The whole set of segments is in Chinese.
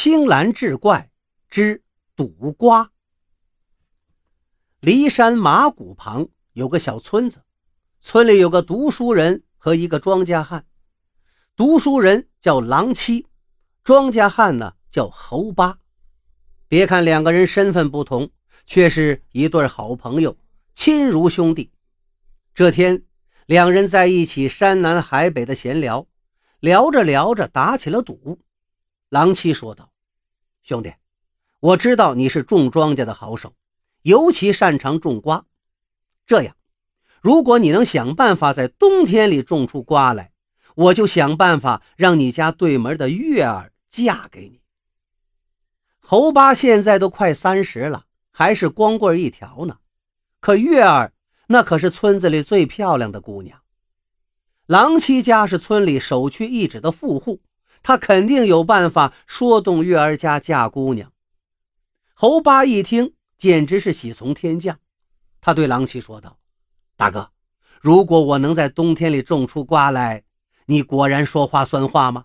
青蓝志怪之赌瓜。骊山马谷旁有个小村子，村里有个读书人和一个庄稼汉。读书人叫狼七，庄稼汉呢叫侯八。别看两个人身份不同，却是一对好朋友，亲如兄弟。这天，两人在一起山南海北的闲聊，聊着聊着打起了赌。狼七说道：“兄弟，我知道你是种庄稼的好手，尤其擅长种瓜。这样，如果你能想办法在冬天里种出瓜来，我就想办法让你家对门的月儿嫁给你。”侯八现在都快三十了，还是光棍一条呢。可月儿那可是村子里最漂亮的姑娘。狼七家是村里首屈一指的富户。他肯定有办法说动月儿家嫁姑娘。侯八一听，简直是喜从天降。他对狼七说道：“大哥，如果我能在冬天里种出瓜来，你果然说话算话吗？”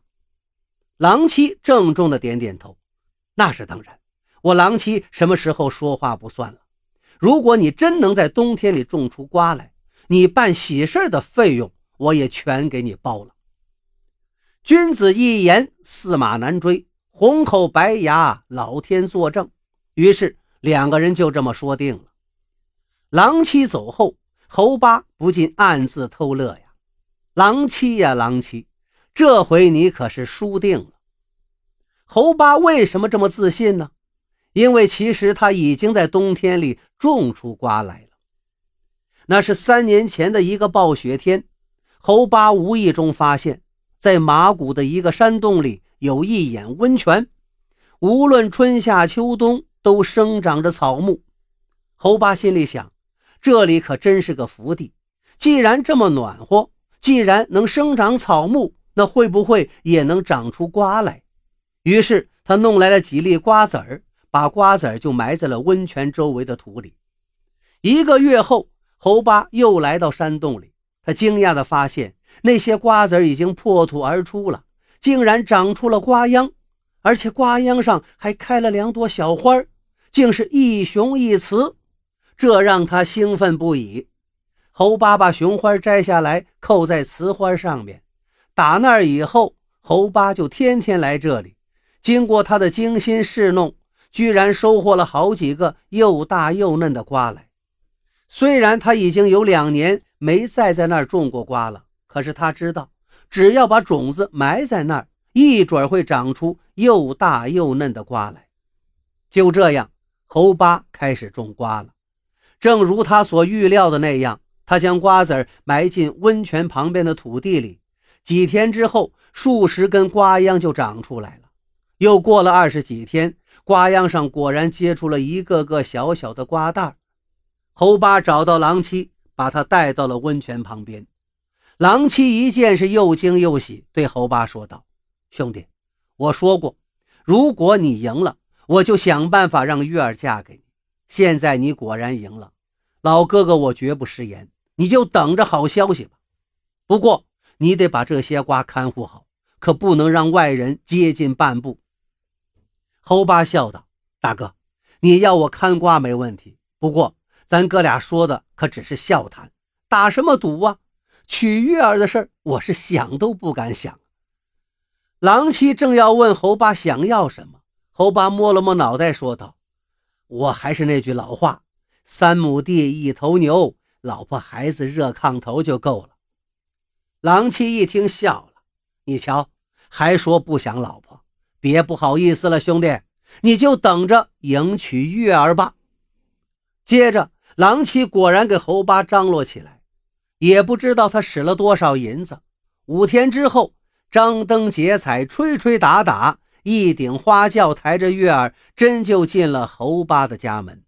狼七郑重的点点头：“那是当然，我狼七什么时候说话不算了？如果你真能在冬天里种出瓜来，你办喜事的费用我也全给你包了。”君子一言，驷马难追。红口白牙，老天作证。于是两个人就这么说定了。狼七走后，侯八不禁暗自偷乐呀：“狼七呀，狼七，这回你可是输定了。”侯八为什么这么自信呢？因为其实他已经在冬天里种出瓜来了。那是三年前的一个暴雪天，侯八无意中发现。在马谷的一个山洞里有一眼温泉，无论春夏秋冬都生长着草木。侯八心里想，这里可真是个福地。既然这么暖和，既然能生长草木，那会不会也能长出瓜来？于是他弄来了几粒瓜子儿，把瓜子儿就埋在了温泉周围的土里。一个月后，侯八又来到山洞里，他惊讶地发现。那些瓜子已经破土而出了，竟然长出了瓜秧，而且瓜秧上还开了两朵小花，竟是一雄一雌，这让他兴奋不已。侯八把雄花摘下来，扣在雌花上面。打那以后，侯八就天天来这里。经过他的精心侍弄，居然收获了好几个又大又嫩的瓜来。虽然他已经有两年没再在那儿种过瓜了。可是他知道，只要把种子埋在那儿，一准会长出又大又嫩的瓜来。就这样，猴八开始种瓜了。正如他所预料的那样，他将瓜子埋进温泉旁边的土地里。几天之后，数十根瓜秧就长出来了。又过了二十几天，瓜秧上果然结出了一个个小小的瓜蛋猴八找到狼七，把他带到了温泉旁边。狼七一见是又惊又喜，对侯八说道：“兄弟，我说过，如果你赢了，我就想办法让月儿嫁给你。现在你果然赢了，老哥哥我绝不食言，你就等着好消息吧。不过你得把这些瓜看护好，可不能让外人接近半步。”侯八笑道：“大哥，你要我看瓜没问题，不过咱哥俩说的可只是笑谈，打什么赌啊？”娶月儿的事儿，我是想都不敢想。狼七正要问侯八想要什么，侯八摸了摸脑袋，说道：“我还是那句老话，三亩地一头牛，老婆孩子热炕头就够了。”狼七一听笑了：“你瞧，还说不想老婆，别不好意思了，兄弟，你就等着迎娶月儿吧。”接着，狼七果然给侯八张罗起来。也不知道他使了多少银子。五天之后，张灯结彩，吹吹打打，一顶花轿抬着月儿，真就进了侯八的家门。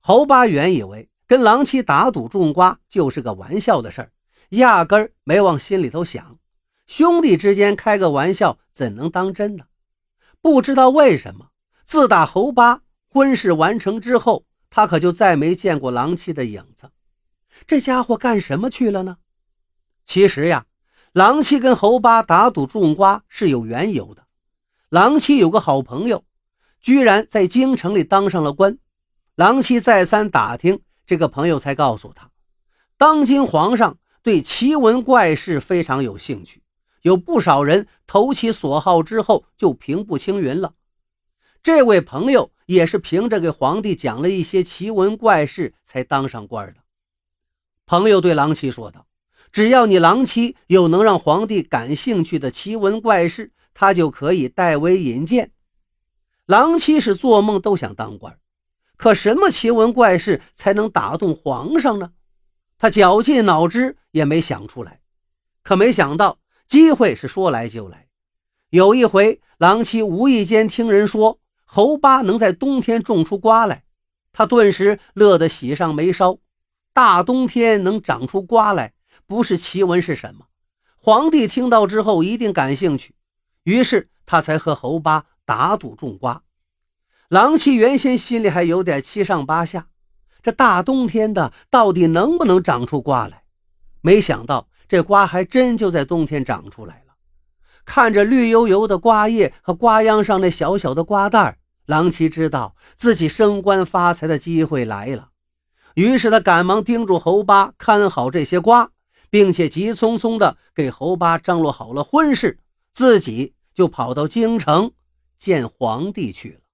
侯八原以为跟狼七打赌种瓜就是个玩笑的事儿，压根儿没往心里头想。兄弟之间开个玩笑，怎能当真呢？不知道为什么，自打侯八婚事完成之后，他可就再没见过狼七的影子。这家伙干什么去了呢？其实呀，狼七跟侯八打赌种瓜是有缘由的。狼七有个好朋友，居然在京城里当上了官。狼七再三打听，这个朋友才告诉他，当今皇上对奇闻怪事非常有兴趣，有不少人投其所好之后就平步青云了。这位朋友也是凭着给皇帝讲了一些奇闻怪事才当上官的。朋友对狼七说道：“只要你狼七有能让皇帝感兴趣的奇闻怪事，他就可以代为引荐。”狼七是做梦都想当官，可什么奇闻怪事才能打动皇上呢？他绞尽脑汁也没想出来。可没想到机会是说来就来。有一回，狼七无意间听人说。侯八能在冬天种出瓜来，他顿时乐得喜上眉梢。大冬天能长出瓜来，不是奇闻是什么？皇帝听到之后一定感兴趣，于是他才和侯八打赌种瓜。郎七原先心里还有点七上八下，这大冬天的到底能不能长出瓜来？没想到这瓜还真就在冬天长出来了。看着绿油油的瓜叶和瓜秧上那小小的瓜蛋儿郎七知道自己升官发财的机会来了。于是他赶忙叮嘱侯八看好这些瓜，并且急匆匆地给侯八张罗好了婚事，自己就跑到京城见皇帝去了。